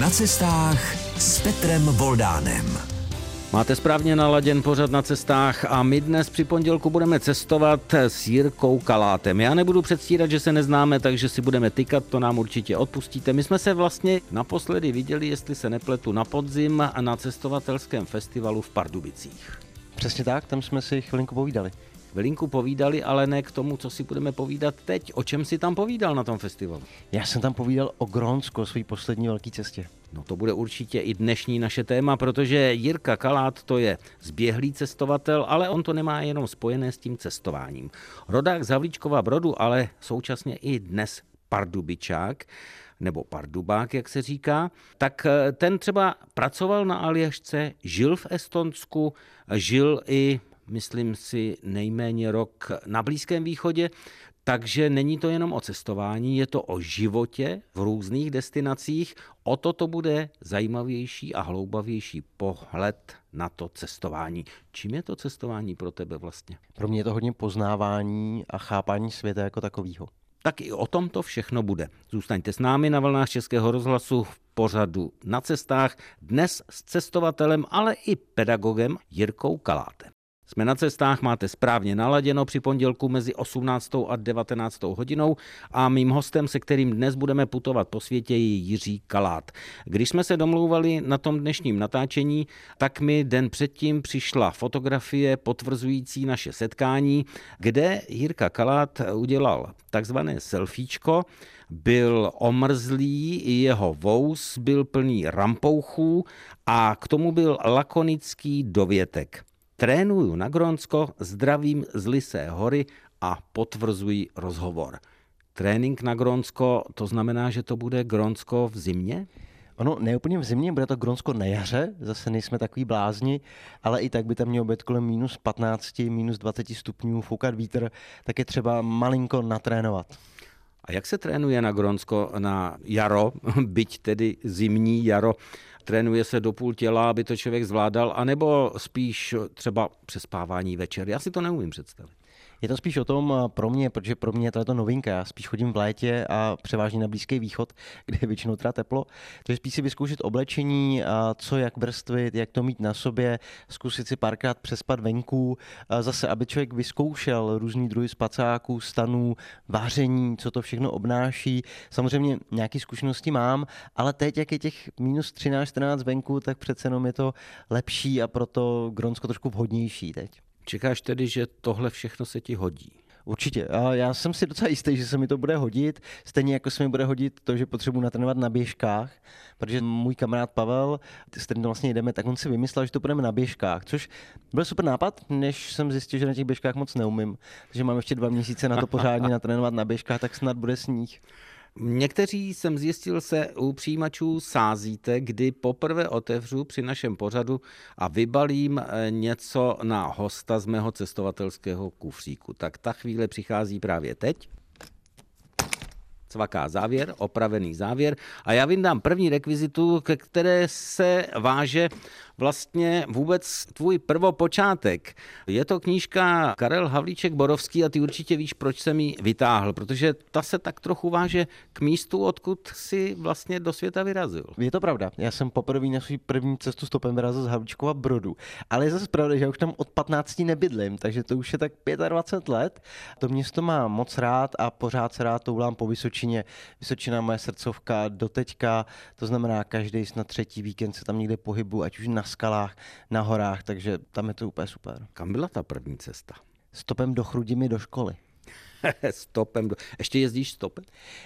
Na cestách s Petrem Voldánem. Máte správně naladěn pořad na cestách a my dnes při pondělku budeme cestovat s Jirkou Kalátem. Já nebudu předstírat, že se neznáme, takže si budeme tykat, to nám určitě odpustíte. My jsme se vlastně naposledy viděli, jestli se nepletu, na podzim na cestovatelském festivalu v Pardubicích. Přesně tak, tam jsme si chvilinku povídali. Chvilinku povídali, ale ne k tomu, co si budeme povídat teď. O čem si tam povídal na tom festivalu? Já jsem tam povídal o Grónsku, o své poslední velké cestě. No to bude určitě i dnešní naše téma, protože Jirka Kalát to je zběhlý cestovatel, ale on to nemá jenom spojené s tím cestováním. Rodák z Havlíčkova Brodu, ale současně i dnes pardubičák, nebo pardubák, jak se říká, tak eh, ten třeba pracoval na Aljašce, žil v Estonsku, žil i myslím si, nejméně rok na Blízkém východě, takže není to jenom o cestování, je to o životě v různých destinacích. O to to bude zajímavější a hloubavější pohled na to cestování. Čím je to cestování pro tebe vlastně? Pro mě je to hodně poznávání a chápání světa jako takového. Tak i o tom to všechno bude. Zůstaňte s námi na vlnách Českého rozhlasu v pořadu na cestách, dnes s cestovatelem, ale i pedagogem Jirkou Kalátem. Jsme na cestách, máte správně naladěno při pondělku mezi 18. a 19. hodinou a mým hostem, se kterým dnes budeme putovat po světě, je Jiří Kalát. Když jsme se domlouvali na tom dnešním natáčení, tak mi den předtím přišla fotografie potvrzující naše setkání, kde Jirka Kalát udělal takzvané selfiečko, byl omrzlý, jeho vous byl plný rampouchů a k tomu byl lakonický dovětek. Trénuju na Grónsko, zdravím z Lisé hory a potvrzuji rozhovor. Trénink na Grónsko, to znamená, že to bude Grónsko v zimě? Ono ne úplně v zimě, bude to Gronsko na jaře, zase nejsme takový blázni, ale i tak by tam mělo být kolem minus 15, minus 20 stupňů, foukat vítr, tak je třeba malinko natrénovat. A jak se trénuje na Gronsko na jaro, byť tedy zimní jaro? Trénuje se do půl těla, aby to člověk zvládal, anebo spíš třeba přespávání večer. Já si to neumím představit. Je to spíš o tom pro mě, protože pro mě to je to novinka. Já spíš chodím v létě a převážně na Blízký východ, kde je většinou teda teplo. Takže spíš si vyzkoušet oblečení, co jak vrstvit, jak to mít na sobě, zkusit si párkrát přespat venku, zase, aby člověk vyzkoušel různý druhy spacáků, stanů, váření, co to všechno obnáší. Samozřejmě nějaké zkušenosti mám, ale teď, jak je těch minus 13-14 venku, tak přece jenom je to lepší a proto Gronsko trošku vhodnější teď. Čekáš tedy, že tohle všechno se ti hodí? Určitě. A já jsem si docela jistý, že se mi to bude hodit. Stejně jako se mi bude hodit to, že potřebuji natrénovat na běžkách, protože můj kamarád Pavel, s kterým to vlastně jdeme, tak on si vymyslel, že to budeme na běžkách, což byl super nápad, než jsem zjistil, že na těch běžkách moc neumím. Takže mám ještě dva měsíce na to pořádně natrénovat na běžkách, tak snad bude sníh. Někteří jsem zjistil se u přijímačů sázíte, kdy poprvé otevřu při našem pořadu a vybalím eh, něco na hosta z mého cestovatelského kufříku. Tak ta chvíle přichází právě teď cvaká závěr, opravený závěr a já vyndám první rekvizitu, ke které se váže vlastně vůbec tvůj prvopočátek. Je to knížka Karel Havlíček Borovský a ty určitě víš, proč jsem ji vytáhl, protože ta se tak trochu váže k místu, odkud si vlastně do světa vyrazil. Je to pravda. Já jsem poprvé na svůj první cestu stopem vyrazil z Havlíčkova Brodu. Ale je zase pravda, že já už tam od 15 nebydlím, takže to už je tak 25 let. To město má moc rád a pořád se rád toulám po Vysočině. Vysočina moje srdcovka do teďka, to znamená každý snad třetí víkend se tam někde pohybu, ať už na skalách, na horách, takže tam je to úplně super. Kam byla ta první cesta? Stopem do Chrudimi do školy. stopem. Do... Ještě jezdíš stopem?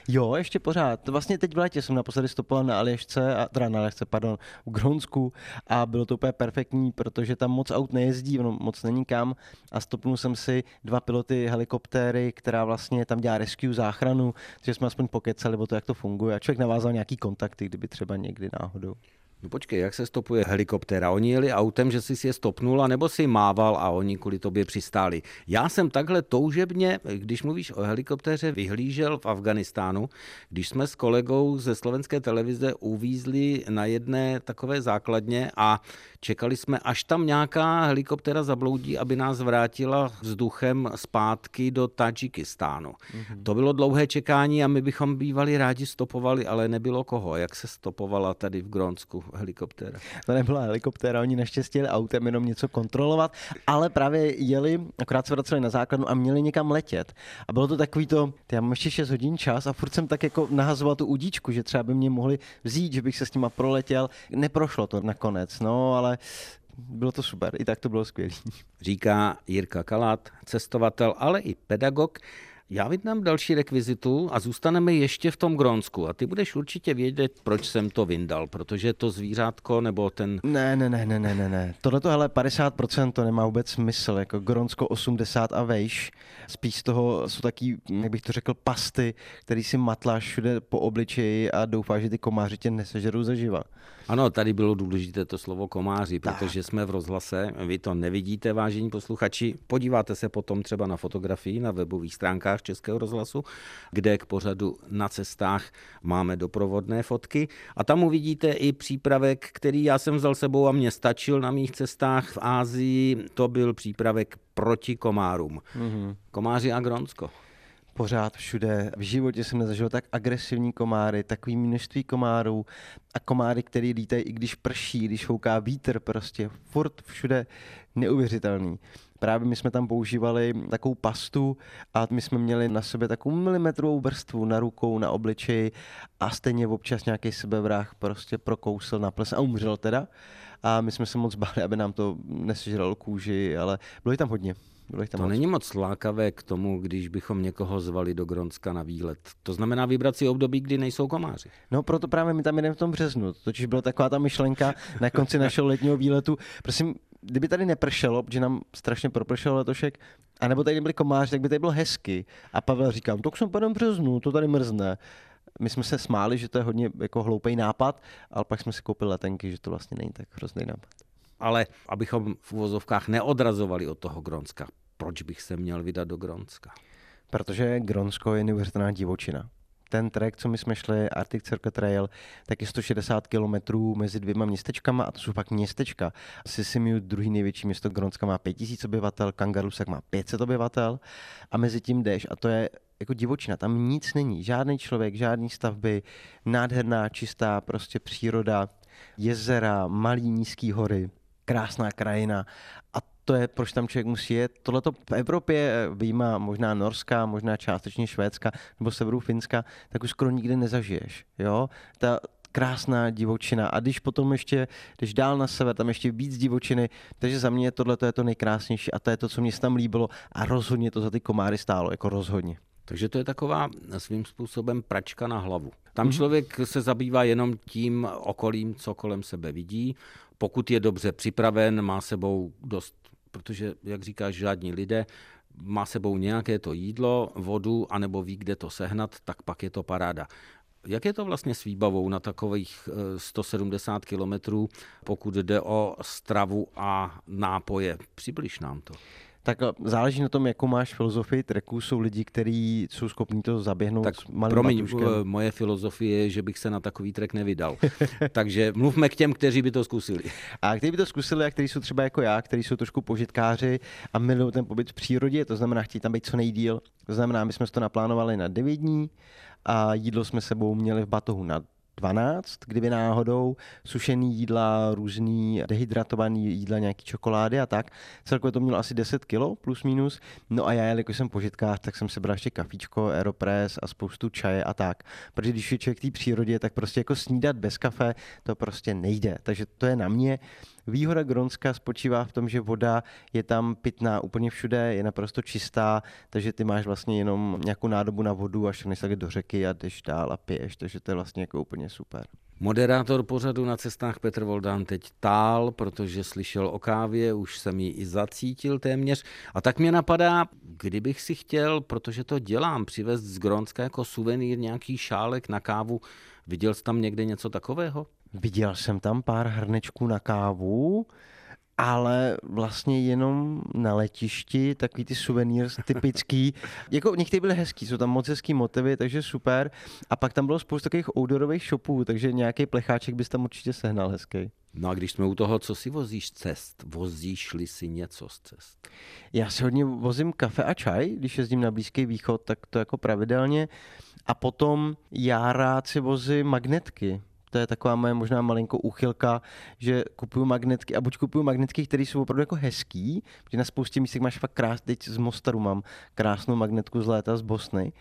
Jo, ještě pořád. Vlastně teď v létě jsem naposledy stopoval na Aljašce, a, teda na Aljašce, pardon, v Gronsku a bylo to úplně perfektní, protože tam moc aut nejezdí, no, moc není kam a stopnul jsem si dva piloty helikoptéry, která vlastně tam dělá rescue, záchranu, takže jsme aspoň pokecali o to, jak to funguje a člověk navázal nějaký kontakty, kdyby třeba někdy náhodou. No počkej, jak se stopuje helikoptéra? Oni jeli autem, že jsi si je stopnul, nebo si mával a oni kvůli tobě přistáli. Já jsem takhle toužebně, když mluvíš o helikoptéře, vyhlížel v Afganistánu, když jsme s kolegou ze slovenské televize uvízli na jedné takové základně a čekali jsme, až tam nějaká helikoptéra zabloudí, aby nás vrátila vzduchem zpátky do Tadžikistánu. Mm-hmm. To bylo dlouhé čekání a my bychom bývali rádi stopovali, ale nebylo koho. Jak se stopovala tady v Grónsku helikoptéra? To nebyla helikoptéra, oni naštěstí jeli autem jenom něco kontrolovat, ale právě jeli, akorát se vraceli na základnu a měli někam letět. A bylo to takový to, já mám ještě 6 hodin čas a furt jsem tak jako nahazoval tu udíčku, že třeba by mě mohli vzít, že bych se s nima proletěl. Neprošlo to nakonec, no, ale bylo to super, i tak to bylo skvělé. Říká Jirka Kalát, cestovatel, ale i pedagog. Já vydám další rekvizitu a zůstaneme ještě v tom Grónsku. A ty budeš určitě vědět, proč jsem to vyndal, protože to zvířátko nebo ten... Ne, ne, ne, ne, ne, ne, ne. Tohle to, hele, 50% to nemá vůbec smysl, jako Grónsko 80 a vejš. Spíš z toho jsou taky, jak bych to řekl, pasty, který si matláš všude po obličeji a doufáš, že ty komáři tě nesežerou zaživa. Ano, tady bylo důležité to slovo komáři, protože tak. jsme v rozhlase, vy to nevidíte, vážení posluchači. Podíváte se potom třeba na fotografii na webových stránkách Českého rozhlasu, kde k pořadu na cestách máme doprovodné fotky a tam uvidíte i přípravek, který já jsem vzal sebou a mě stačil na mých cestách v Ázii. To byl přípravek proti komárům. Mm-hmm. Komáři a Gronsko pořád všude. V životě jsem nezažil tak agresivní komáry, takový množství komárů a komáry, které lítají i když prší, když fouká vítr, prostě furt všude neuvěřitelný. Právě my jsme tam používali takovou pastu a my jsme měli na sobě takovou milimetrovou vrstvu na rukou, na obličeji a stejně občas nějaký sebevrah prostě prokousl na ples a umřel teda. A my jsme se moc báli, aby nám to nesežralo kůži, ale bylo tam hodně. Bylo tam to moc. není moc lákavé k tomu, když bychom někoho zvali do Gronska na výlet. To znamená vybrat si období, kdy nejsou komáři. No proto právě my tam jdeme v tom březnu. Totiž byla taková ta myšlenka na konci našeho letního výletu. Prosím, kdyby tady nepršelo, protože nám strašně propršelo letošek, a nebo tady nebyli komáři, tak by tady bylo hezky. A Pavel říká, no, tak jsem padem březnu, to tady mrzne. My jsme se smáli, že to je hodně jako hloupý nápad, ale pak jsme si koupili letenky, že to vlastně není tak hrozný nápad ale abychom v uvozovkách neodrazovali od toho Gronska. Proč bych se měl vydat do Gronska? Protože Gronsko je neuvěřitelná divočina. Ten trek, co my jsme šli, Arctic Circle Trail, tak je 160 kilometrů mezi dvěma městečkama a to jsou pak městečka. Sisimiu, druhý největší město Gronska, má 5000 obyvatel, Kangarusak má 500 obyvatel a mezi tím jdeš a to je jako divočina, tam nic není, žádný člověk, žádný stavby, nádherná, čistá prostě příroda, jezera, malý nízký hory krásná krajina a to je, proč tam člověk musí jet. Tohle v Evropě, výjima možná Norska, možná částečně Švédska nebo severu Finska, tak už skoro nikdy nezažiješ. Jo? Ta, krásná divočina. A když potom ještě, když dál na sever, tam ještě víc divočiny, takže za mě tohle je to nejkrásnější a to je to, co mě tam líbilo a rozhodně to za ty komáry stálo, jako rozhodně. Takže to je taková svým způsobem pračka na hlavu. Tam mhm. člověk se zabývá jenom tím okolím, co kolem sebe vidí. Pokud je dobře připraven, má sebou dost, protože, jak říkáš, žádní lidé, má sebou nějaké to jídlo, vodu, anebo ví, kde to sehnat, tak pak je to paráda. Jak je to vlastně s výbavou na takových 170 eh, kilometrů, pokud jde o stravu a nápoje? Přibliž nám to. Tak záleží na tom, jakou máš filozofii treku. Jsou lidi, kteří jsou schopní to zaběhnout tak s malým promiň, batuškem. moje filozofie je, že bych se na takový trek nevydal. Takže mluvme k těm, kteří by to zkusili. A kteří by to zkusili a kteří jsou třeba jako já, kteří jsou trošku požitkáři a milují ten pobyt v přírodě, to znamená, chtějí tam být co nejdíl. To znamená, my jsme to naplánovali na 9 dní a jídlo jsme sebou měli v batohu na 12, kdyby náhodou, sušený jídla, různý dehydratovaný jídla, nějaký čokolády a tak. Celkově to mělo asi 10 kilo plus minus. No a já, jelikož jsem požitkář, tak jsem se bral ještě kafíčko, aeropress a spoustu čaje a tak. Protože když je člověk v té přírodě, tak prostě jako snídat bez kafe, to prostě nejde. Takže to je na mě. Výhoda Gronska spočívá v tom, že voda je tam pitná úplně všude, je naprosto čistá, takže ty máš vlastně jenom nějakou nádobu na vodu a všechny se do řeky a jdeš dál a piješ, takže to je vlastně jako úplně super. Moderátor pořadu na cestách Petr Voldán teď tál, protože slyšel o kávě, už jsem ji i zacítil téměř. A tak mě napadá, kdybych si chtěl, protože to dělám, přivést z Gronska jako suvenýr nějaký šálek na kávu, Viděl jsi tam někde něco takového? Viděl jsem tam pár hrnečků na kávu, ale vlastně jenom na letišti, takový ty suvenýr typický. jako některý byly hezký, jsou tam moc hezký motivy, takže super. A pak tam bylo spoustu takových outdoorových shopů, takže nějaký plecháček bys tam určitě sehnal hezký. No a když jsme u toho, co si vozíš cest? Vozíš-li si něco z cest? Já si hodně vozím kafe a čaj, když jezdím na Blízký východ, tak to jako pravidelně. A potom já rád si vozím magnetky to je taková moje možná malinko úchylka, že kupuju magnetky a buď kupuju magnetky, které jsou opravdu jako hezký, protože na spoustě místech máš fakt krás, teď z Mostaru mám krásnou magnetku z léta z Bosny,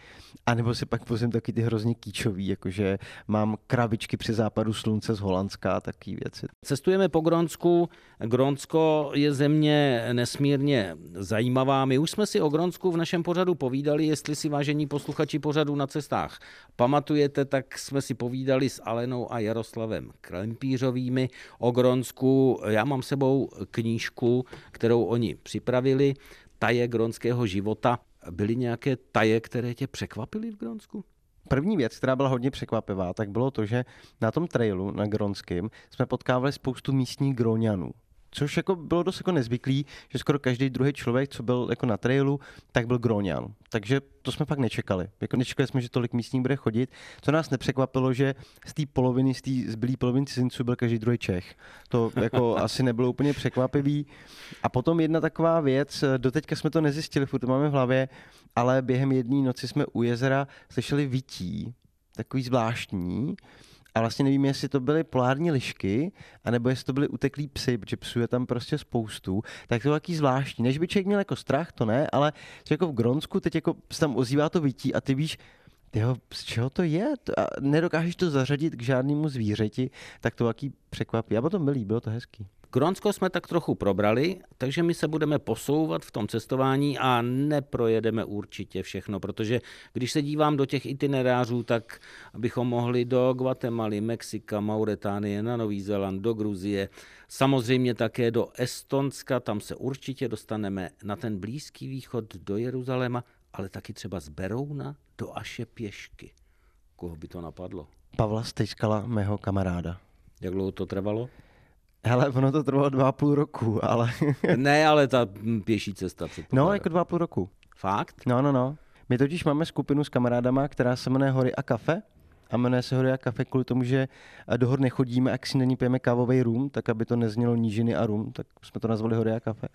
a nebo si pak vozím taky ty hrozně kýčový, jakože mám krabičky při západu slunce z Holandska a takové věci. Cestujeme po Gronsku. Gronsko je země nesmírně zajímavá. My už jsme si o Gronsku v našem pořadu povídali, jestli si vážení posluchači pořadu na cestách pamatujete, tak jsme si povídali s Alenou a Jaroslavem Klempířovými o Gronsku. Já mám sebou knížku, kterou oni připravili, Taje gronského života. Byly nějaké taje, které tě překvapily v Gronsku? První věc, která byla hodně překvapivá, tak bylo to, že na tom trailu na Gronském jsme potkávali spoustu místních Groňanů. Což jako bylo dost jako nezvyklý, že skoro každý druhý člověk, co byl jako na trailu, tak byl Groňan. Takže to jsme fakt nečekali. Jako nečekali jsme, že tolik místních bude chodit. Co nás nepřekvapilo, že z té poloviny, z té zbylé poloviny cizinců byl každý druhý Čech. To jako asi nebylo úplně překvapivý. A potom jedna taková věc, doteďka jsme to nezjistili, furt to máme v hlavě, ale během jedné noci jsme u jezera slyšeli vytí, takový zvláštní, a vlastně nevím, jestli to byly polární lišky, anebo jestli to byly uteklí psy, protože psů je tam prostě spoustu, tak to je taký zvláštní. Než by člověk měl jako strach, to ne, ale jako v Gronsku teď jako se tam ozývá to vytí a ty víš, tyho, z čeho to je? A nedokážeš to zařadit k žádnému zvířeti, tak to jaký překvapí. A potom milý, bylo to hezký. Grónsko jsme tak trochu probrali, takže my se budeme posouvat v tom cestování a neprojedeme určitě všechno, protože když se dívám do těch itinerářů, tak bychom mohli do Guatemaly, Mexika, Mauretánie, na Nový Zéland, do Gruzie, samozřejmě také do Estonska, tam se určitě dostaneme na ten Blízký východ do Jeruzaléma, ale taky třeba z Berouna do Aše pěšky. Koho by to napadlo? Pavla Stejskala, mého kamaráda. Jak dlouho to trvalo? Hele, ono to trvalo dva a půl roku, ale... ne, ale ta pěší cesta. No, jako dva a půl roku. Fakt? No, no, no. My totiž máme skupinu s kamarádama, která se jmenuje Hory a kafe a jmenuje se Hory a kafe kvůli tomu, že do hor nechodíme a si není pijeme kávový rum, tak aby to neznělo nížiny a rum, tak jsme to nazvali Hory a kafe.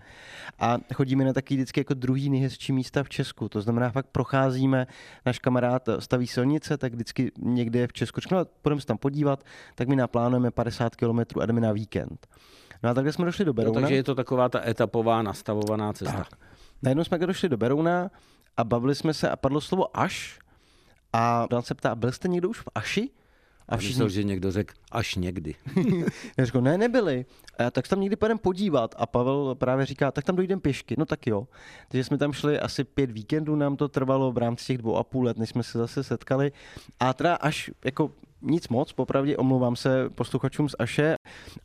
A chodíme na taky vždycky jako druhý nejhezčí místa v Česku, to znamená fakt procházíme, náš kamarád staví silnice, tak vždycky někde v Česku řekne, no, půjdeme se tam podívat, tak my naplánujeme 50 km a jdeme na víkend. No a takhle jsme došli do Berouna. No, takže je to taková ta etapová nastavovaná cesta. Tak. Najednou jsme došli do Berouna a bavili jsme se a padlo slovo až, a Dan se ptá, byl jste někdo už v Aši? A všichni... Myslel, že někdo řekl až někdy. já řekl, ne, nebyli. A tak se tam někdy půjdeme podívat. A Pavel právě říká, tak tam dojdeme pěšky. No tak jo. Takže jsme tam šli asi pět víkendů, nám to trvalo v rámci těch dvou a půl let, než jsme se zase setkali. A teda až jako nic moc, popravdě omlouvám se posluchačům z Aše,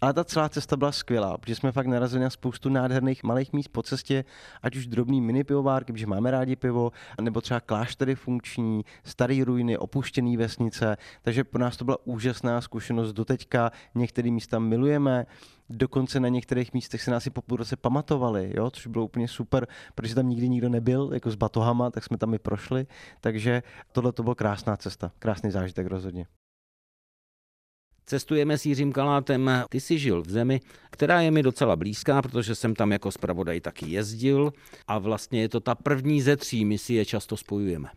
ale ta celá cesta byla skvělá, protože jsme fakt narazili na spoustu nádherných malých míst po cestě, ať už drobný mini pivovárky, protože máme rádi pivo, nebo třeba kláštery funkční, staré ruiny, opuštěné vesnice, takže pro nás to byla úžasná zkušenost doteďka, některé místa milujeme, dokonce na některých místech se nás i po půl roce pamatovali, jo, což bylo úplně super, protože tam nikdy nikdo nebyl, jako s batohama, tak jsme tam i prošli, takže tohle to byla krásná cesta, krásný zážitek rozhodně. Cestujeme s Jiřím Kalátem. Ty jsi žil v zemi, která je mi docela blízká, protože jsem tam jako zpravodaj taky jezdil a vlastně je to ta první ze tří, my si je často spojujeme.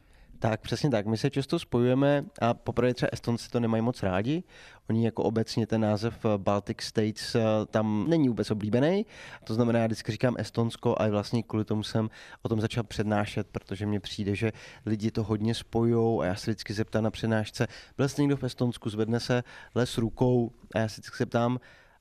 Tak, přesně tak. My se často spojujeme a poprvé třeba Estonci to nemají moc rádi. Oni jako obecně ten název eh, Baltic States eh, tam není vůbec oblíbený. To znamená, já vždycky říkám Estonsko a vlastně kvůli tomu jsem o tom začal přednášet, protože mně přijde, že lidi to hodně spojují a já se vždycky zeptám na přednášce, byl jste někdo v Estonsku, zvedne se les rukou a já se vždycky zeptám,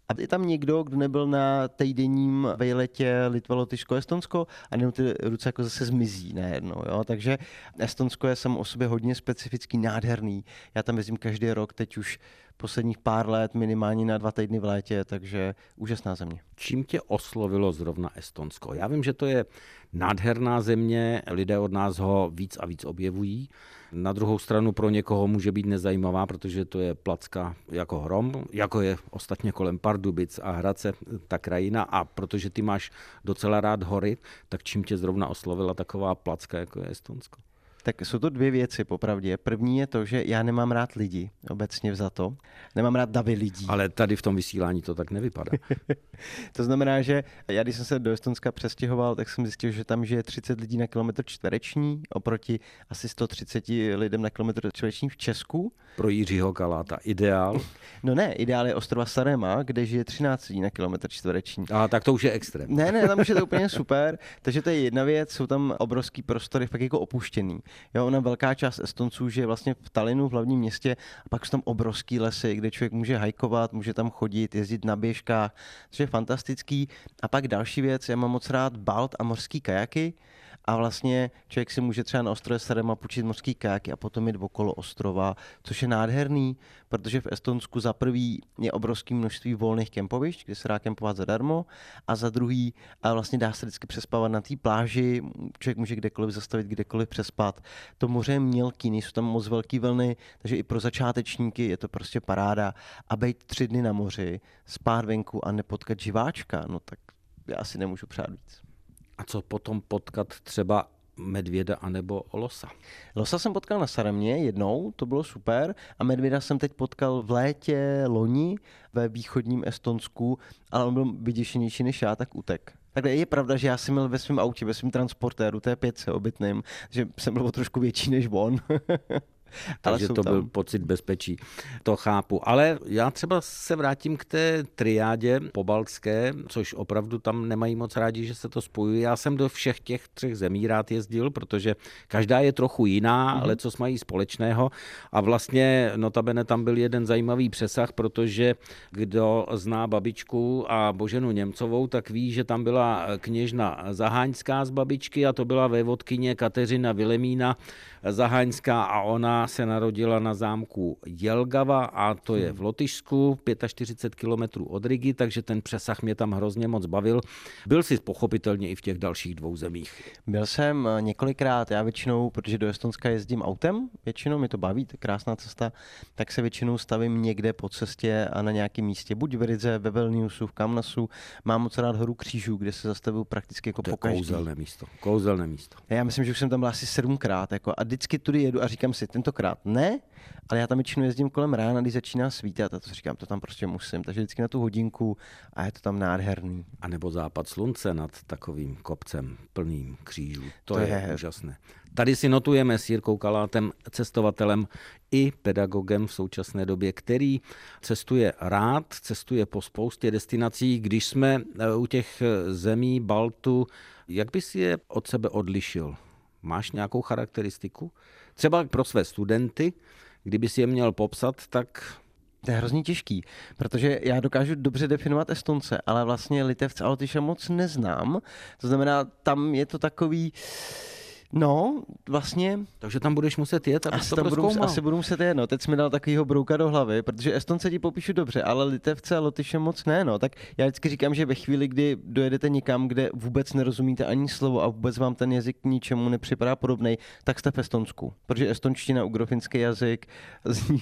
a je tam někdo, kdo nebyl na týdenním vejletě Litva, Lotyšsko, Estonsko a jenom ty ruce jako zase zmizí najednou. Jo? Takže Estonsko je sam o sobě hodně specifický, nádherný. Já tam jezdím každý rok, teď už posledních pár let, minimálně na dva týdny v létě, takže úžasná země. Čím tě oslovilo zrovna Estonsko? Já vím, že to je nádherná země, lidé od nás ho víc a víc objevují. Na druhou stranu pro někoho může být nezajímavá, protože to je placka jako hrom, jako je ostatně kolem Pardubic a Hradce ta krajina a protože ty máš docela rád hory, tak čím tě zrovna oslovila taková placka, jako je Estonsko? Tak jsou to dvě věci, popravdě. První je to, že já nemám rád lidi, obecně za to. Nemám rád davy lidí. Ale tady v tom vysílání to tak nevypadá. to znamená, že já když jsem se do Estonska přestěhoval, tak jsem zjistil, že tam žije 30 lidí na kilometr čtvereční oproti asi 130 lidem na kilometr čtvereční v Česku. Pro Jiřího Kaláta ideál? No ne, ideál je ostrova Sarema, kde žije 13 lidí na kilometr čtvereční. A tak to už je extrém. Ne, ne, tam už je to úplně super. Takže to je jedna věc, jsou tam obrovský prostory, fakt jako opuštěný. Jo, ona velká část Estonců je vlastně v Talinu, v hlavním městě, a pak jsou tam obrovský lesy, kde člověk může hajkovat, může tam chodit, jezdit na běžkách, což je fantastický. A pak další věc, já mám moc rád balt a mořský kajaky, a vlastně člověk si může třeba na ostrově Sarema půjčit mořský kajaky a potom jít okolo ostrova, což je nádherný, protože v Estonsku za prvý je obrovské množství volných kempovišť, kde se dá kempovat zadarmo a za druhý a vlastně dá se vždycky přespavat na té pláži, člověk může kdekoliv zastavit, kdekoliv přespat. To moře je mělký, nejsou tam moc velké vlny, takže i pro začátečníky je to prostě paráda. A být tři dny na moři, spát venku a nepotkat živáčka, no tak já asi nemůžu přát víc. A co potom potkat třeba medvěda anebo losa? Losa jsem potkal na Saramě jednou, to bylo super. A medvěda jsem teď potkal v létě loni ve východním Estonsku, ale on byl vyděšenější než já, tak utek. Takhle je pravda, že já jsem měl ve svém autě, ve svém transportéru, té 5 obytným, že jsem byl o trošku větší než on. Takže to tam. byl pocit bezpečí. To chápu. Ale já třeba se vrátím k té triádě pobaltské, což opravdu tam nemají moc rádi, že se to spojuje. Já jsem do všech těch třech zemí rád jezdil, protože každá je trochu jiná, mm-hmm. ale co mají společného. A vlastně notabene tam byl jeden zajímavý přesah, protože kdo zná babičku a Boženu Němcovou, tak ví, že tam byla kněžna Zaháňská z babičky a to byla vévodkyně Kateřina Vilemína Zaháňská a ona se narodila na zámku Jelgava a to je v. Lotyšsku, 45 kilometrů od Rigi, takže ten přesah mě tam hrozně moc bavil. Byl si pochopitelně i v těch dalších dvou zemích. Byl jsem eh, několikrát, já většinou, protože do Estonska jezdím autem, většinou mi to baví, to krásná cesta, tak se většinou stavím někde po cestě a na nějakém místě, buď v Rize, ve Vilniusu, v Kamnasu. Mám moc rád horu křížů, kde se zastavuju prakticky jako to po každý. kouzelné místo, kouzelné místo. Já myslím, že už jsem tam byl asi sedmkrát jako, a vždycky tudy jedu a říkám si, tentokrát ne, ale já tam většinou jezdím kolem rána, když začíná svítat a to říkám, to tam prostě musím. Takže vždycky na tu hodinku a je to tam nádherný. A nebo západ slunce nad takovým kopcem plným křížů. To, to je, je úžasné. Tady si notujeme s Jirkou Kalátem, cestovatelem i pedagogem v současné době, který cestuje rád, cestuje po spoustě destinací. Když jsme eh, u těch zemí Baltu, jak by si je od sebe odlišil? Máš nějakou charakteristiku? Třeba pro své studenty, kdyby si je měl popsat, tak to je hrozně těžký, protože já dokážu dobře definovat Estonce, ale vlastně Litevce a Lotyše moc neznám. To znamená, tam je to takový, No, vlastně. Takže tam budeš muset jet, aby asi to tam budu, asi budu muset jet, no. Teď jsi mi dal takovýho brouka do hlavy, protože Estonce ti popíšu dobře, ale Litevce a Lotyše moc ne, no. Tak já vždycky říkám, že ve chvíli, kdy dojedete někam, kde vůbec nerozumíte ani slovo a vůbec vám ten jazyk k ničemu nepřipadá podobný, tak jste v Estonsku. Protože estonština, ugrofinský jazyk zní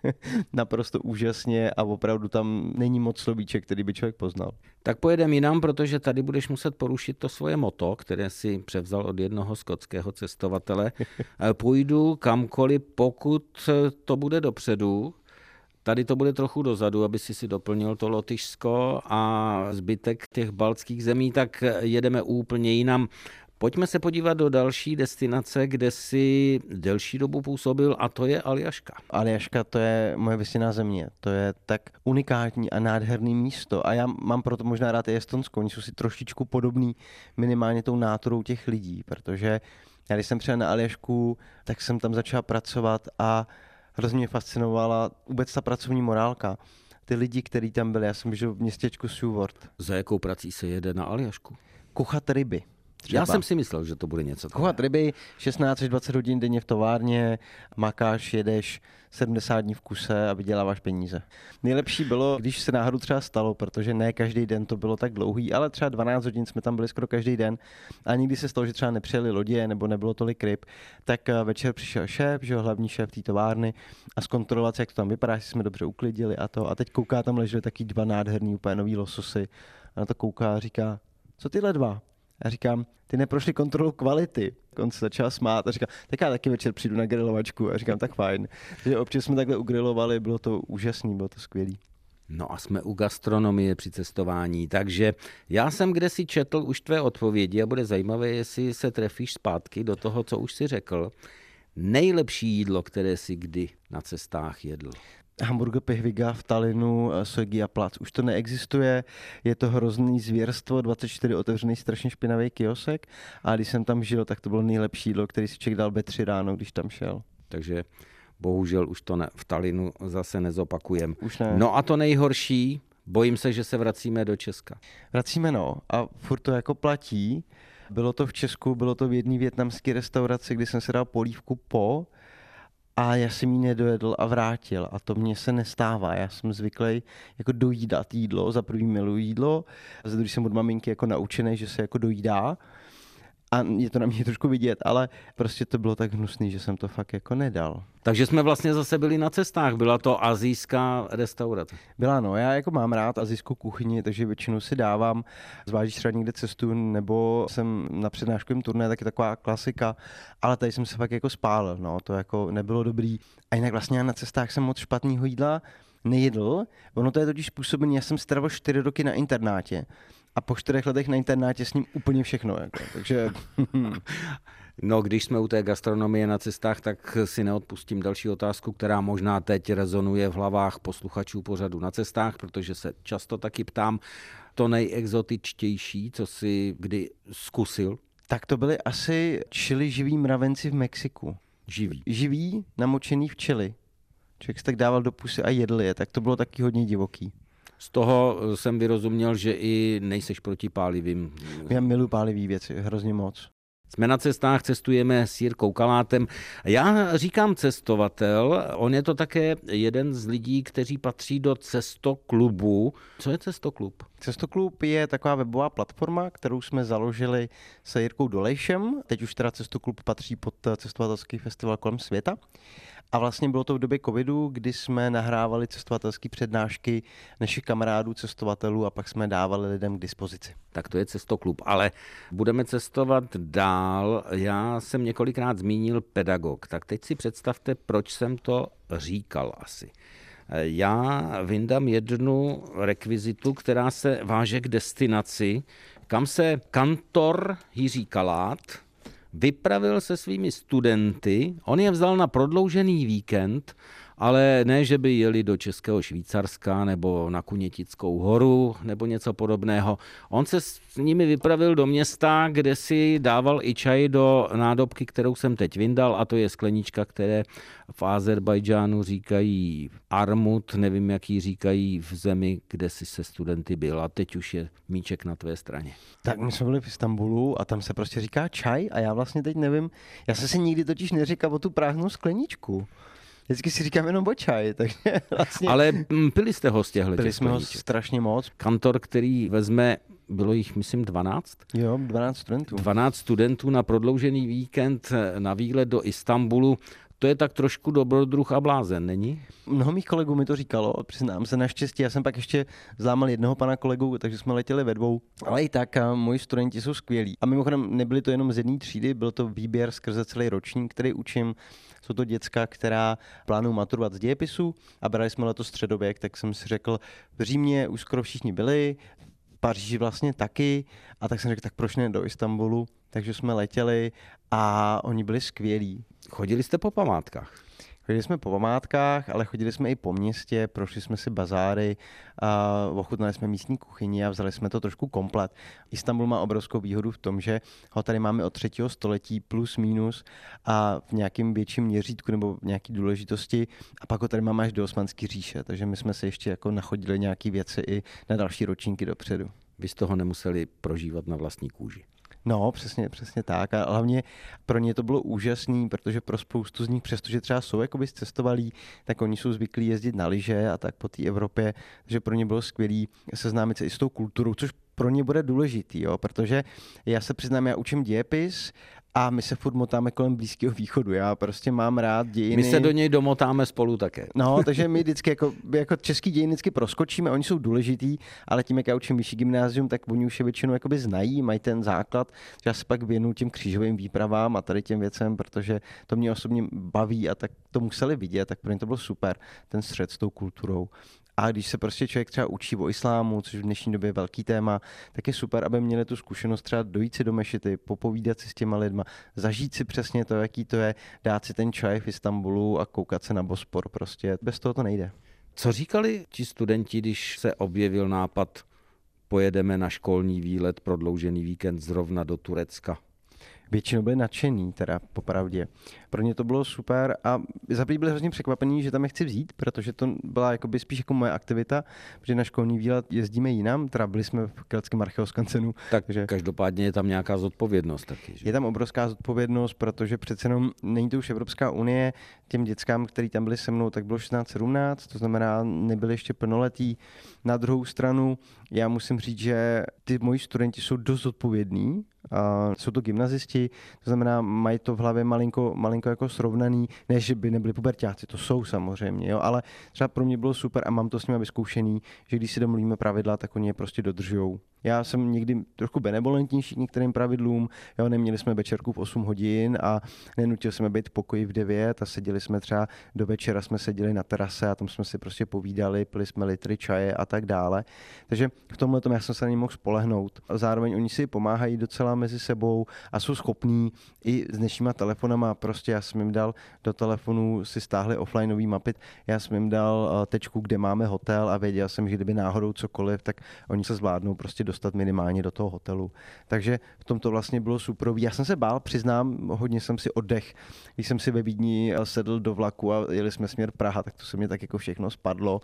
naprosto úžasně a opravdu tam není moc slovíček, který by člověk poznal. Tak pojedeme jinam, protože tady budeš muset porušit to svoje moto, které si převzal od jednoho skotského cestovatele. Půjdu kamkoliv, pokud to bude dopředu, Tady to bude trochu dozadu, aby si si doplnil to Lotyšsko a zbytek těch baltských zemí, tak jedeme úplně jinam. Pojďme se podívat do další destinace, kde si delší dobu působil a to je Aljaška. Aljaška to je moje vysněná země. To je tak unikátní a nádherný místo a já mám proto možná rád i Estonsko. Oni jsou si trošičku podobný minimálně tou náturou těch lidí, protože já když jsem přijel na Aljašku, tak jsem tam začal pracovat a hrozně mě fascinovala vůbec ta pracovní morálka ty lidi, kteří tam byli. Já jsem žil v městečku Seward. Za jakou prací se jede na Aljašku? Kuchat ryby. Třeba. Já jsem si myslel, že to bude něco takového. Kuchat ryby 16 až 20 hodin denně v továrně, makáš, jedeš 70 dní v kuse a vyděláváš peníze. Nejlepší bylo, když se náhodou třeba stalo, protože ne každý den to bylo tak dlouhý, ale třeba 12 hodin jsme tam byli skoro každý den a nikdy se stalo, že třeba nepřijeli lodě nebo nebylo tolik ryb, tak eh, večer přišel šéf, že hlavní šéf té továrny a zkontrolovat, jak to tam vypadá, jestli jsme dobře uklidili a to. A teď kouká, tam leželi taky dva nádherný úplně nový lososy a na to kouká a říká, co tyhle dva? A říkám, ty neprošli kontrolu kvality. On se začal smát a říká, tak já taky večer přijdu na grilovačku. A říkám, tak fajn. Takže občas jsme takhle ugrilovali, bylo to úžasný, bylo to skvělý. No a jsme u gastronomie při cestování, takže já jsem kde si četl už tvé odpovědi a bude zajímavé, jestli se trefíš zpátky do toho, co už si řekl. Nejlepší jídlo, které si kdy na cestách jedl? Hamburger Pihviga v Talinu, a Plac. Už to neexistuje, je to hrozný zvěrstvo, 24 otevřený strašně špinavý kiosek a když jsem tam žil, tak to bylo nejlepší jídlo, který si člověk dal be tři ráno, když tam šel. Takže bohužel už to ne, v Talinu zase nezopakujem. Už ne. No a to nejhorší, bojím se, že se vracíme do Česka. Vracíme no a furt to jako platí. Bylo to v Česku, bylo to v jedné větnamské restauraci, kdy jsem si dal polívku po a já jsem ji nedojedl a vrátil. A to mně se nestává. Já jsem zvyklý jako dojídat jídlo, za první miluji jídlo, za druhý jsem od maminky jako naučený, že se jako dojídá a je to na mě trošku vidět, ale prostě to bylo tak hnusný, že jsem to fakt jako nedal. Takže jsme vlastně zase byli na cestách, byla to azijská restaurace. Byla no, já jako mám rád azijskou kuchyni, takže většinou si dávám, zvlášť třeba někde cestu, nebo jsem na přednáškovém turné, tak je taková klasika, ale tady jsem se fakt jako spálil, no, to jako nebylo dobrý. A jinak vlastně na cestách jsem moc špatného jídla nejedl, ono to je totiž způsobený, já jsem strávil čtyři roky na internátě a po čtyřech letech na internátě s ním úplně všechno. Jako. Takže... No, když jsme u té gastronomie na cestách, tak si neodpustím další otázku, která možná teď rezonuje v hlavách posluchačů pořadu na cestách, protože se často taky ptám, to nejexotičtější, co si kdy zkusil? Tak to byly asi čili živí mravenci v Mexiku. Živí? Živí, namočený v čili. Člověk se tak dával do pusy a jedl je, tak to bylo taky hodně divoký. Z toho jsem vyrozuměl, že i nejseš proti pálivým. Já miluji pálivý věci, hrozně moc. Jsme na cestách, cestujeme s Jirkou Kalátem. Já říkám cestovatel, on je to také jeden z lidí, kteří patří do Cestoklubu. Co je Cestoklub? Cestoklub je taková webová platforma, kterou jsme založili se Jirkou Dolejšem. Teď už teda Cestoklub patří pod cestovatelský festival kolem světa. A vlastně bylo to v době covidu, kdy jsme nahrávali cestovatelské přednášky našich kamarádů, cestovatelů a pak jsme dávali lidem k dispozici. Tak to je cestoklub, ale budeme cestovat dál. Já jsem několikrát zmínil pedagog, tak teď si představte, proč jsem to říkal asi. Já vyndám jednu rekvizitu, která se váže k destinaci, kam se kantor Jiří Kalát, vypravil se svými studenty, on je vzal na prodloužený víkend, ale ne, že by jeli do Českého Švýcarska nebo na Kunětickou horu nebo něco podobného. On se s nimi vypravil do města, kde si dával i čaj do nádobky, kterou jsem teď vyndal a to je sklenička, které v Azerbajdžánu říkají armut, nevím, jak ji říkají v zemi, kde si se studenty byl a teď už je míček na tvé straně. Tak my jsme byli v Istanbulu a tam se prostě říká čaj a já vlastně teď nevím, já jsem si nikdy totiž neříkal o tu prázdnou skleničku. Vždycky si říkám jenom bočaj, takže vlastně... Ale mm, pili jste ho z těchto Pili jsme ho strašně moc. Kantor, který vezme bylo jich, myslím, 12? Jo, 12 studentů. 12 studentů na prodloužený víkend na výlet do Istanbulu. To je tak trošku dobrodruh a blázen, není? Mnoho mých kolegů mi to říkalo, přiznám se naštěstí. Já jsem pak ještě zlámal jednoho pana kolegu, takže jsme letěli ve dvou. Ale i tak, a moji studenti jsou skvělí. A mimochodem nebyli to jenom z jedné třídy, byl to výběr skrze celý ročník, který učím. Jsou to děcka, která plánují maturovat z dějepisu a brali jsme letos středověk, tak jsem si řekl, v Římě už skoro všichni byli, v Paříži vlastně taky a tak jsem řekl, tak proč ne do Istanbulu, takže jsme letěli a oni byli skvělí. Chodili jste po památkách? Chodili jsme po památkách, ale chodili jsme i po městě, prošli jsme si bazáry, a ochutnali jsme místní kuchyni a vzali jsme to trošku komplet. Istanbul má obrovskou výhodu v tom, že ho tady máme od třetího století plus minus a v nějakém větším měřítku nebo v nějaké důležitosti a pak ho tady máme až do Osmanské říše, takže my jsme se ještě jako nachodili nějaké věci i na další ročníky dopředu. Vy z toho nemuseli prožívat na vlastní kůži. No, přesně, přesně tak. A hlavně pro ně to bylo úžasný, protože pro spoustu z nich, přestože třeba jsou jakoby cestovalí, tak oni jsou zvyklí jezdit na lyže a tak po té Evropě, takže pro ně bylo skvělé seznámit se i s tou kulturou, což pro ně bude důležitý, jo, protože já se přiznám, já učím dějepis a my se furt motáme kolem Blízkého východu. Já prostě mám rád dějiny. My se do něj domotáme spolu také. No, takže my vždycky jako, jako český dějiny vždycky proskočíme, oni jsou důležitý, ale tím, jak já učím vyšší gymnázium, tak oni už je většinou jakoby znají, mají ten základ, že já se pak věnu těm křížovým výpravám a tady těm věcem, protože to mě osobně baví a tak to museli vidět, tak pro ně to bylo super, ten střed s tou kulturou. A když se prostě člověk třeba učí o islámu, což v dnešní době je velký téma, tak je super, aby měli tu zkušenost třeba dojít si do mešity, popovídat si s těma lidma, zažít si přesně to, jaký to je, dát si ten čaj v Istanbulu a koukat se na Bospor. Prostě bez toho to nejde. Co říkali ti studenti, když se objevil nápad pojedeme na školní výlet, prodloužený víkend zrovna do Turecka? Většinou byli nadšený, teda popravdě. Pro ně to bylo super a za byli hrozně překvapení, že tam je chci vzít, protože to byla jakoby spíš jako moje aktivita, protože na školní výlet jezdíme jinam, teda byli jsme v Keltském archeoskancenu. Tak že každopádně je tam nějaká zodpovědnost taky. Že? Je tam obrovská zodpovědnost, protože přece jenom není to už Evropská unie, těm dětskám, který tam byli se mnou, tak bylo 16-17, to znamená, nebyli ještě plnoletí. Na druhou stranu, já musím říct, že ty moji studenti jsou dost odpovědní, Uh, jsou to gymnazisti, to znamená, mají to v hlavě malinko, malinko jako srovnaný, ne, že by nebyli pubertáci, to jsou samozřejmě, jo, ale třeba pro mě bylo super a mám to s nimi vyzkoušený, že když si domluvíme pravidla, tak oni je prostě dodržují. Já jsem někdy trochu benevolentnější k některým pravidlům, jo, neměli jsme večerku v 8 hodin a nenutil jsme být v pokoji v 9 a seděli jsme třeba do večera, jsme seděli na terase a tam jsme si prostě povídali, pili jsme litry čaje a tak dále. Takže v tomhle tom já jsem se na ně mohl spolehnout. Zároveň oni si pomáhají docela mezi sebou a jsou schopní i s dnešníma telefonama, prostě já jsem jim dal do telefonu, si stáhli offlineový mapy, já jsem jim dal eh, tečku, kde máme hotel a věděl jsem, že kdyby náhodou cokoliv, tak oni se zvládnou prostě dostat minimálně do toho hotelu. Takže v tom to vlastně bylo super. Já jsem se bál, přiznám, hodně jsem si oddech. Když jsem si ve Vídni eh, sedl do vlaku a jeli jsme směr Praha, tak to se mě tak jako všechno spadlo.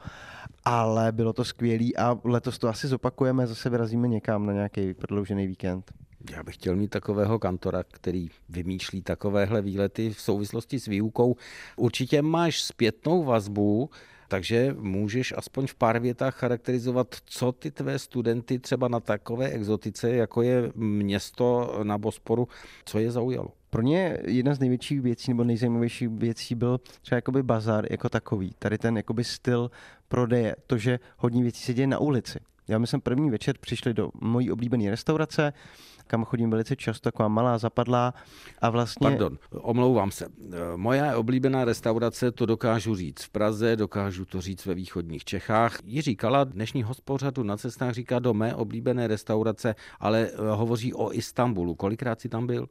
Ale bylo to skvělé a letos to asi zopakujeme, zase vyrazíme někam na nějaký prodloužený víkend. Já bych chtěl mít takového kantora, který vymýšlí takovéhle výlety v souvislosti s výukou. Určitě máš zpětnou vazbu, takže můžeš aspoň v pár větách charakterizovat, co ty tvé studenty třeba na takové exotice, jako je město na Bosporu, co je zaujalo? Pro ně jedna z největších věcí nebo nejzajímavějších věcí byl třeba jakoby bazar jako takový. Tady ten jakoby styl prodeje, to, že hodně věcí se děje na ulici. Já my jsme první večer přišli do mojí oblíbené restaurace, kam chodím velice často, taková malá zapadlá a vlastně... Pardon, omlouvám se. Moje oblíbená restaurace, to dokážu říct v Praze, dokážu to říct ve východních Čechách. Jiří Kala, dnešní hospořadu na cestách říká do mé oblíbené restaurace, ale hovoří o Istanbulu. Kolikrát si tam byl?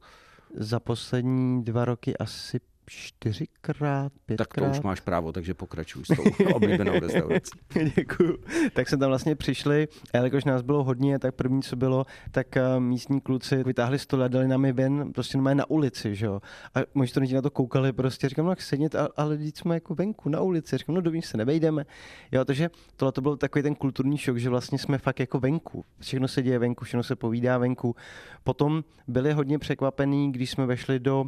Za poslední dva roky asi čtyřikrát, pětkrát. Tak to už máš právo, takže pokračuj s tou oblíbenou restaurací. Děkuju. Tak jsme tam vlastně přišli, a jelikož nás bylo hodně, tak první, co bylo, tak eh, místní kluci vytáhli stole a dali nám je ven, prostě na ulici, že jo. A moji studenti na to koukali, prostě říkám, no jak sedět, ale když jsme jako venku na ulici, říkám, no dovím se nevejdeme. Jo, takže tohle to byl takový ten kulturní šok, že vlastně jsme fakt jako venku. Všechno se děje venku, všechno se povídá venku. Potom byli hodně překvapení, když jsme vešli do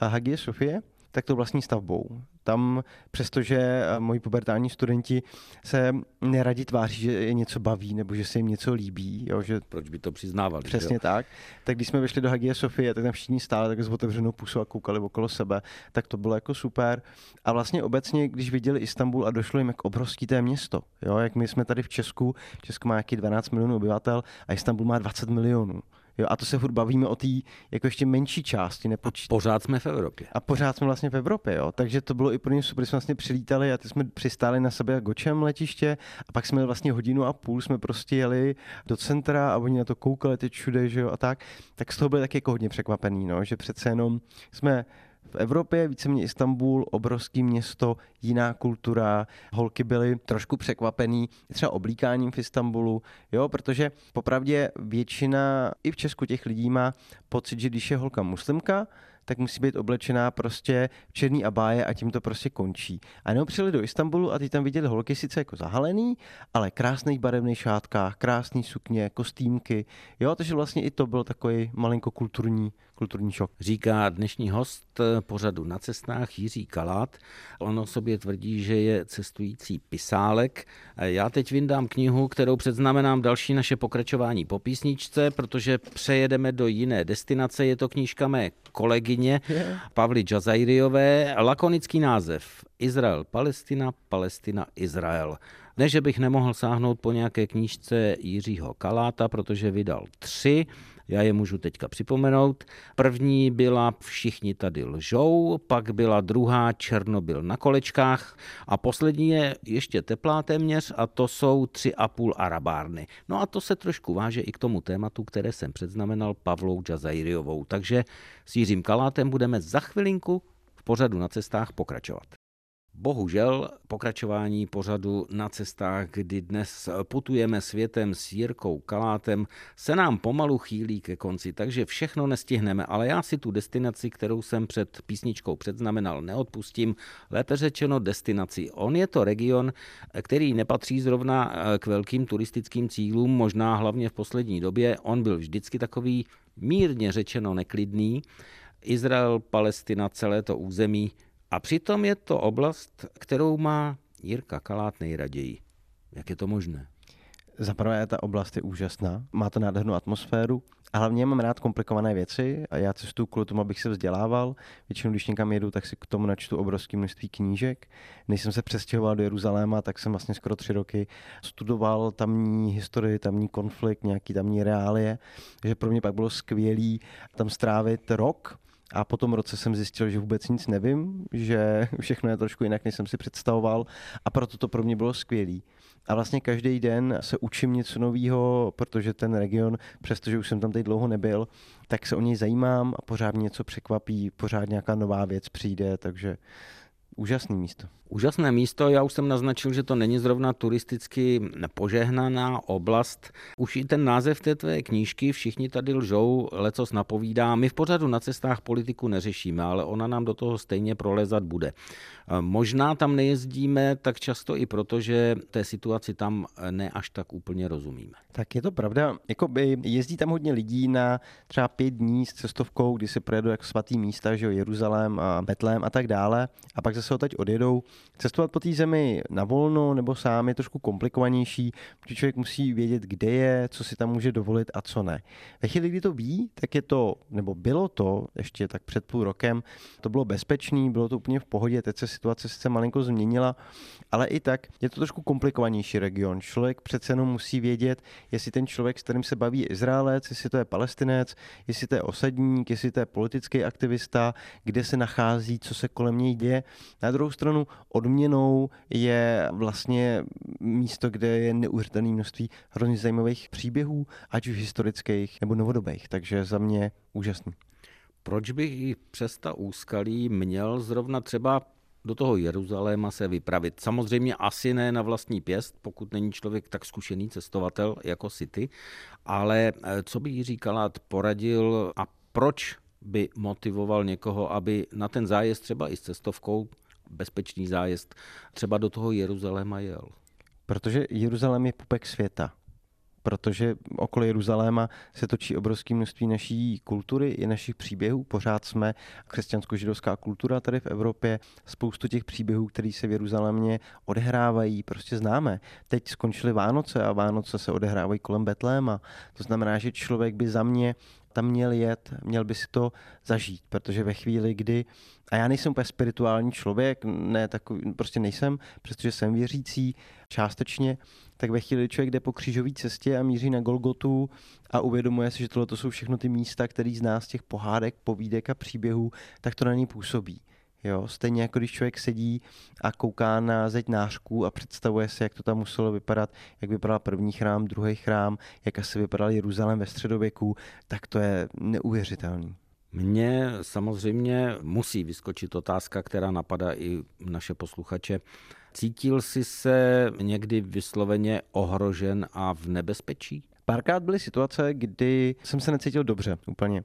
eh, Hagie Sofie, tak to vlastní stavbou. Tam, přestože eh, moji pubertální studenti se neradi tváří, že je něco baví nebo že se jim něco líbí. Jo, že Proč by to přiznávali? Přesně jo? tak. Tak když jsme vyšli do Hagie Sofie, tak tam všichni stáli tak s otevřenou pusou a koukali okolo sebe, tak to bylo jako super. A vlastně obecně, když viděli Istanbul a došlo jim, jak obrovský to je město, jo, jak my jsme tady v Česku, Česko má jaký 12 milionů obyvatel a Istanbul má 20 milionů. Jo, a to se furt bavíme o té jako ještě menší části. Nepočít. A pořád jsme v Evropě. A pořád jsme vlastně v Evropě, jo. Takže to bylo i pro ně super, jsme vlastně přilítali a ty jsme přistáli na sebe gočem letiště a pak jsme vlastně hodinu a půl jsme prostě jeli do centra a oni na to koukali teď všude, že jo, a tak. Tak z toho byli taky jako hodně překvapený, no, že přece jenom jsme v Evropě, víceméně Istanbul, obrovský město, jiná kultura. Holky byly trošku překvapený třeba oblíkáním v Istanbulu, jo, protože popravdě většina i v Česku těch lidí má pocit, že když je holka muslimka, tak musí být oblečená prostě v černý abáje a tím to prostě končí. A jenom přijeli do Istanbulu a ty tam viděli holky sice jako zahalený, ale krásných barevných šátkách, krásný sukně, kostýmky. Jo, takže vlastně i to byl takový malinko kulturní, kulturní šok. Říká dnešní host pořadu na cestách Jiří Kalát. On o sobě tvrdí, že je cestující pisálek. Já teď vyndám knihu, kterou předznamenám další naše pokračování po písničce, protože přejedeme do jiné destinace. Je to knížka mé kolegyně Pavly Džazajriové. Lakonický název Izrael, Palestina, Palestina, Izrael. Ne, že bych nemohl sáhnout po nějaké knížce Jiřího Kaláta, protože vydal tři. Já je můžu teďka připomenout. První byla Všichni tady lžou, pak byla druhá Černobyl na kolečkách a poslední je ještě teplá téměř a to jsou tři a půl arabárny. No a to se trošku váže i k tomu tématu, které jsem předznamenal Pavlou Džazajriovou. Takže s Jiřím Kalátem budeme za chvilinku v pořadu na cestách pokračovat. Bohužel pokračování pořadu na cestách, kdy dnes putujeme světem s Jirkou Kalátem, se nám pomalu chýlí ke konci, takže všechno nestihneme, ale já si tu destinaci, kterou jsem před písničkou předznamenal, neodpustím, lépe řečeno destinaci. On je to region, který nepatří zrovna k velkým turistickým cílům, možná hlavně v poslední době. On byl vždycky takový mírně řečeno neklidný. Izrael, Palestina, celé to území a přitom je to oblast, kterou má Jirka Kalát nejraději. Jak je to možné? Za prvé, ta oblast je úžasná, má to nádhernou atmosféru a hlavně mám rád komplikované věci a já cestuju kvůli tomu, abych se vzdělával. Většinou, když někam jedu, tak si k tomu načtu obrovské množství knížek. Než jsem se přestěhoval do Jeruzaléma, tak jsem vlastně skoro tři roky studoval tamní historii, tamní konflikt, nějaký tamní reálie, že pro mě pak bylo skvělý tam strávit rok a po tom roce jsem zjistil, že vůbec nic nevím, že všechno je trošku jinak, než jsem si představoval a proto to pro mě bylo skvělý. A vlastně každý den se učím něco nového, protože ten region, přestože už jsem tam teď dlouho nebyl, tak se o něj zajímám a pořád mě něco překvapí, pořád nějaká nová věc přijde, takže úžasné místo. Úžasné místo, já už jsem naznačil, že to není zrovna turisticky požehnaná oblast. Už i ten název té tvé knížky, všichni tady lžou, lecos napovídá. My v pořadu na cestách politiku neřešíme, ale ona nám do toho stejně prolezat bude. Možná tam nejezdíme tak často i proto, že té situaci tam ne až tak úplně rozumíme. Tak je to pravda. Jakoby jezdí tam hodně lidí na třeba pět dní s cestovkou, kdy se projedou jako svatý místa, že jo, Jeruzalém a Betlém a tak dále. A pak zase teď odjedou. Cestovat po té zemi na volno nebo sám je trošku komplikovanější, protože člověk musí vědět, kde je, co si tam může dovolit a co ne. Ve chvíli, kdy to ví, tak je to, nebo bylo to ještě tak před půl rokem, to bylo bezpečný, bylo to úplně v pohodě, teď se situace sice malinko změnila, ale i tak je to trošku komplikovanější region. Člověk přece jenom musí vědět, jestli ten člověk, s kterým se baví Izraelec, jestli to je palestinec, jestli to je osadník, jestli to je politický aktivista, kde se nachází, co se kolem něj děje. Na druhou stranu odměnou je vlastně místo, kde je neuvěřitelné množství hrozně zajímavých příběhů, ať už historických nebo novodobých. Takže za mě úžasný. Proč bych i přes ta úskalí měl zrovna třeba do toho Jeruzaléma se vypravit. Samozřejmě asi ne na vlastní pěst, pokud není člověk tak zkušený cestovatel jako si ty, ale eh, co by jí říkala, poradil a proč by motivoval někoho, aby na ten zájezd třeba i s cestovkou, bezpečný zájezd, třeba do toho Jeruzaléma jel? Protože Jeruzalém je pupek světa protože okolo Jeruzaléma se točí obrovské množství naší kultury i našich příběhů. Pořád jsme křesťansko-židovská kultura tady v Evropě. Spoustu těch příběhů, které se v Jeruzalémě odehrávají, prostě známe. Teď skončily Vánoce a Vánoce se odehrávají kolem Betléma. To znamená, že člověk by za mě tam měl jet, měl by si to zažít, protože ve chvíli, kdy, a já nejsem úplně spirituální člověk, ne takový, prostě nejsem, přestože jsem věřící částečně, tak ve chvíli, kdy člověk jde po křížové cestě a míří na Golgotu a uvědomuje si, že tohle to jsou všechno ty místa, které z těch pohádek, povídek a příběhů, tak to na něj působí. Jo, stejně jako když člověk sedí a kouká na zeď nářků a představuje si, jak to tam muselo vypadat, jak vypadal první chrám, druhý chrám, jak asi vypadal Jeruzalém ve středověku, tak to je neuvěřitelný. Mně samozřejmě musí vyskočit otázka, která napadá i naše posluchače. Cítil jsi se někdy vysloveně ohrožen a v nebezpečí? Párkrát byly situace, kdy jsem se necítil dobře úplně.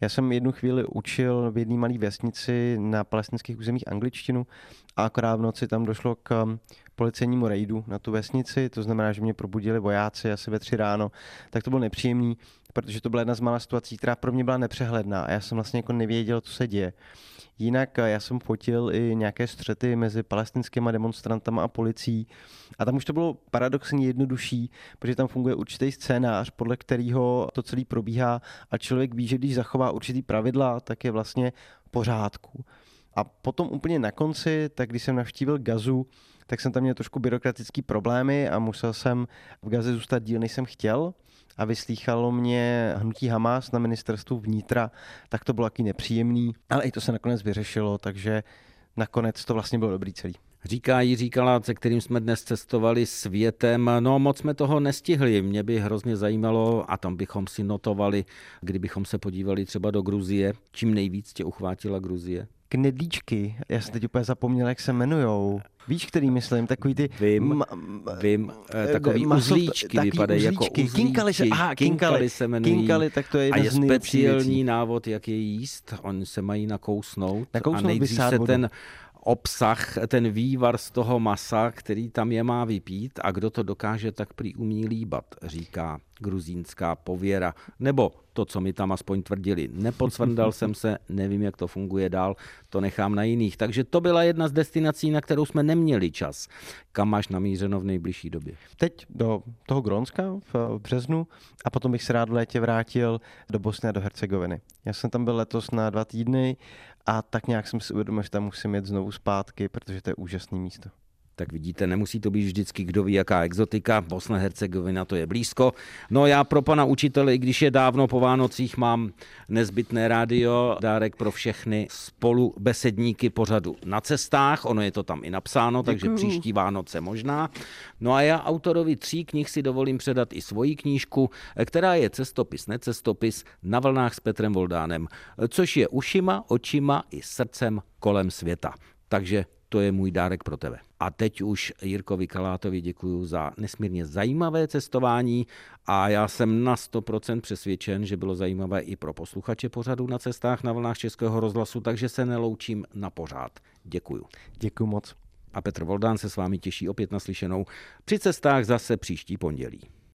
Já jsem jednu chvíli učil v jedné malé vesnici na palestinských územích angličtinu a akorát v noci tam došlo k um, policejnímu rejdu na tu vesnici, to znamená, že mě probudili vojáci asi ve tři ráno, tak to bylo nepříjemný, protože to byla jedna z mála situací, která pro mě byla nepřehledná a já jsem vlastně jako nevěděl, co se děje. Jinak eh, já jsem fotil i nějaké střety mezi palestinskými demonstrantama a policií a tam už to bylo paradoxně jednodušší, protože tam funguje určitý scénář, podle kterého to celé probíhá a člověk ví, že když zachová určitý pravidla, tak je vlastně pořádku. A potom úplně na konci, tak když jsem navštívil Gazu, tak jsem tam měl trošku byrokratický problémy a musel jsem v Gaze zůstat díl, než jsem chtěl a vyslýchalo mě hnutí Hamas na ministerstvu vnitra, tak to bylo taky nepříjemný, ale i to se nakonec vyřešilo, takže nakonec to vlastně bylo dobrý celý. Říká Jiří Kalát, se kterým jsme dnes cestovali světem. No moc jsme toho nestihli. Mě by hrozně zajímalo, a tam bychom si notovali, kdybychom se podívali třeba do Gruzie. Čím nejvíc tě uchvátila Gruzie? Knedlíčky. Já jsem teď úplně zapomněl, jak se jmenujou. Víš, který myslím? Takový ty... Vím, ma, vím, eh, takový maso, uzlíčky vypadají jako uzlíčky. Kinkali se, aha, kinkali, se jmenují. Kinkali, tak to je A je speciální návod, jak je jíst. Oni se mají nakousnout. nakousnout a nejdřív se ten obsah, ten vývar z toho masa, který tam je, má vypít a kdo to dokáže, tak prý umí líbat, říká gruzínská pověra. Nebo to, co mi tam aspoň tvrdili. Nepocvrndal jsem se, nevím, jak to funguje dál, to nechám na jiných. Takže to byla jedna z destinací, na kterou jsme neměli čas. Kam máš namířeno v nejbližší době? Teď do toho Grónska v březnu a potom bych se rád v létě vrátil do Bosny a do Hercegoviny. Já jsem tam byl letos na dva týdny a tak nějak jsem si uvědomil, že tam musím jet znovu zpátky, protože to je úžasné místo. Tak vidíte, nemusí to být vždycky kdo ví jaká exotika, Bosna Hercegovina to je blízko. No já pro pana učitele, i když je dávno po Vánocích, mám nezbytné rádio, dárek pro všechny spolu besedníky pořadu na cestách, ono je to tam i napsáno, Děkuju. takže příští Vánoce možná. No a já autorovi tří knih si dovolím předat i svoji knížku, která je cestopis, necestopis na vlnách s Petrem Voldánem, což je ušima, očima i srdcem kolem světa. Takže to je můj dárek pro tebe. A teď už Jirkovi Kalátovi děkuji za nesmírně zajímavé cestování a já jsem na 100% přesvědčen, že bylo zajímavé i pro posluchače pořadu na cestách na vlnách Českého rozhlasu, takže se neloučím na pořád. Děkuji. Děkuji moc. A Petr Voldán se s vámi těší opět naslyšenou při cestách zase příští pondělí.